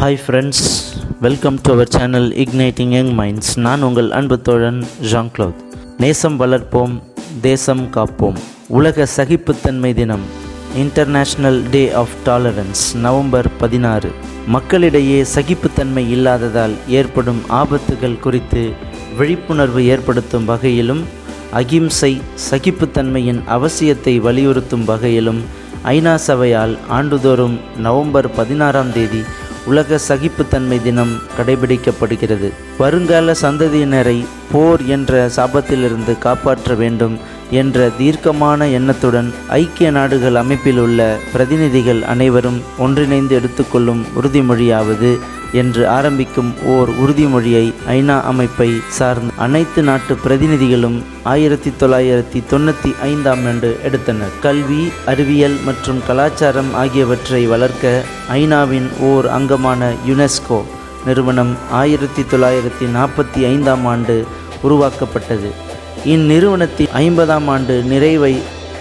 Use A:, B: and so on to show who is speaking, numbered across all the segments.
A: Hi friends welcome to our channel igniting young minds நான் உங்கள் அன்பு தோழன் ஜான் க்ளோத் நேசம் வளர்ப்போம் தேசம் காப்போம். உலக சகிப்புத்தன்மை தினம் international day of tolerance November பதினாறு. மக்களிடையே சகிப்புத்தன்மை இல்லாததால் ஏற்படும் ஆபத்துகள் குறித்து விழிப்புணர்வு ஏற்படுத்தும் வகையிலும் அகிம்சை சகிப்புத்தன்மையின் அவசியத்தை வலியுறுத்தும் வகையிலும் ஐநா சபையால் ஆண்டுதோறும் நவம்பர் பதினாறாம் தேதி உலக சகிப்புத்தன்மை தினம் கடைபிடிக்கப்படுகிறது. வருங்கால சந்ததியினரை போர் என்ற சாபத்திலிருந்து காப்பாற்ற வேண்டும். என்ற தீர்க்கமான எண்ணத்துடன் ஐக்கிய நாடுகள் அமைப்பில் உள்ள பிரதிநிதிகள் அனைவரும் ஒன்றிணைந்து எடுத்துக்கொள்ளும் உறுதிமொழியாவது என்று ஆரம்பிக்கும் ஓர் உறுதிமொழியை ஐநா அமைப்பை சார்ந்த அனைத்து நாட்டு பிரதிநிதிகளும் ஆயிரத்தி தொள்ளாயிரத்தி தொண்ணூற்றி ஐந்தாம் ஆண்டு எடுத்தனர். கல்வி அறிவியல் மற்றும் கலாச்சாரம் ஆகியவற்றை வளர்க்க ஐநாவின் ஓர் அங்கமான யுனெஸ்கோ நிறுவனம் ஆயிரத்தி தொள்ளாயிரத்தி நாற்பத்தி ஐந்தாம் ஆண்டு உருவாக்கப்பட்டது. இந்நிறுவனத்தின் ஐம்பதாம் ஆண்டு நிறைவை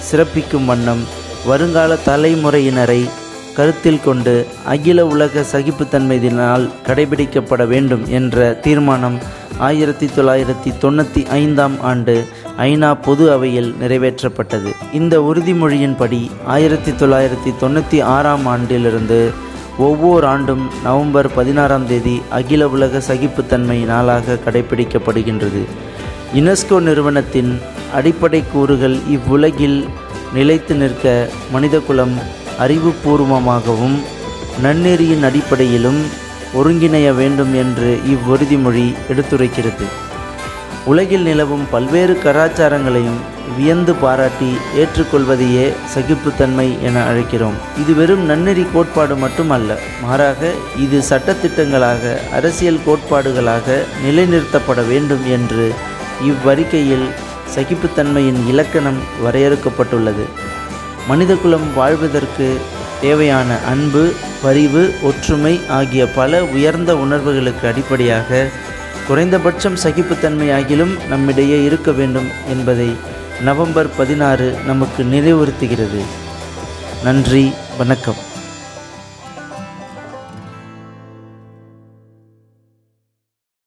A: சிறப்பிக்கும் வண்ணம் வருங்கால தலைமுறையினரை கருத்தில் கொண்டு அகில உலக சகிப்புத்தன்மை தினால் கடைபிடிக்கப்பட வேண்டும் என்ற தீர்மானம் ஆயிரத்தி தொள்ளாயிரத்தி தொண்ணூற்றி ஐந்தாம் ஆண்டு ஐநா பொது அவையில் நிறைவேற்றப்பட்டது. இந்த உறுதிமொழியின்படி ஆயிரத்தி தொள்ளாயிரத்தி தொண்ணூற்றி ஆறாம் ஆண்டிலிருந்து ஒவ்வொரு ஆண்டும் நவம்பர் பதினாறாம் தேதி அகில உலக சகிப்புத்தன்மை நாளாக கடைபிடிக்கப்படுகின்றது. யுனெஸ்கோ நிறுவனத்தின் அடிப்படை கூறுகள் இவ்வுலகில் நிலைத்து நிற்க மனிதகுலம் அறிவுபூர்வமாகவும் நன்னெறியின் அடிப்படையிலும் ஒருங்கிணைய வேண்டும் என்று இவ்வுறுதிமொழி எடுத்துரைக்கிறது. உலகில் நிலவும் பல்வேறு கலாச்சாரங்களையும் வியந்து பாராட்டி ஏற்றுக்கொள்வதையே சகிப்புத்தன்மை என அழைக்கிறோம். இது வெறும் நன்னெறி கோட்பாடு மட்டுமல்ல மாறாக இது சட்டத்திட்டங்களாக அரசியல் கோட்பாடுகளாக நிலைநிறுத்தப்பட வேண்டும் என்று இவ்வறிக்கையில் சகிப்புத்தன்மையின் இலக்கணம் வரையறுக்கப்பட்டுள்ளது. மனிதகுலம் வாழ்வதற்கு தேவையான அன்பு பரிவு ஒற்றுமை ஆகிய பல உயர்ந்த உணர்வுகளுக்கு அடிப்படையாக குறைந்தபட்சம் சகிப்புத்தன்மை ஆகிலும் நம்மிடையே இருக்க வேண்டும் என்பதை நவம்பர் பதினாறு நமக்கு நினைவுறுத்துகிறது. நன்றி வணக்கம்.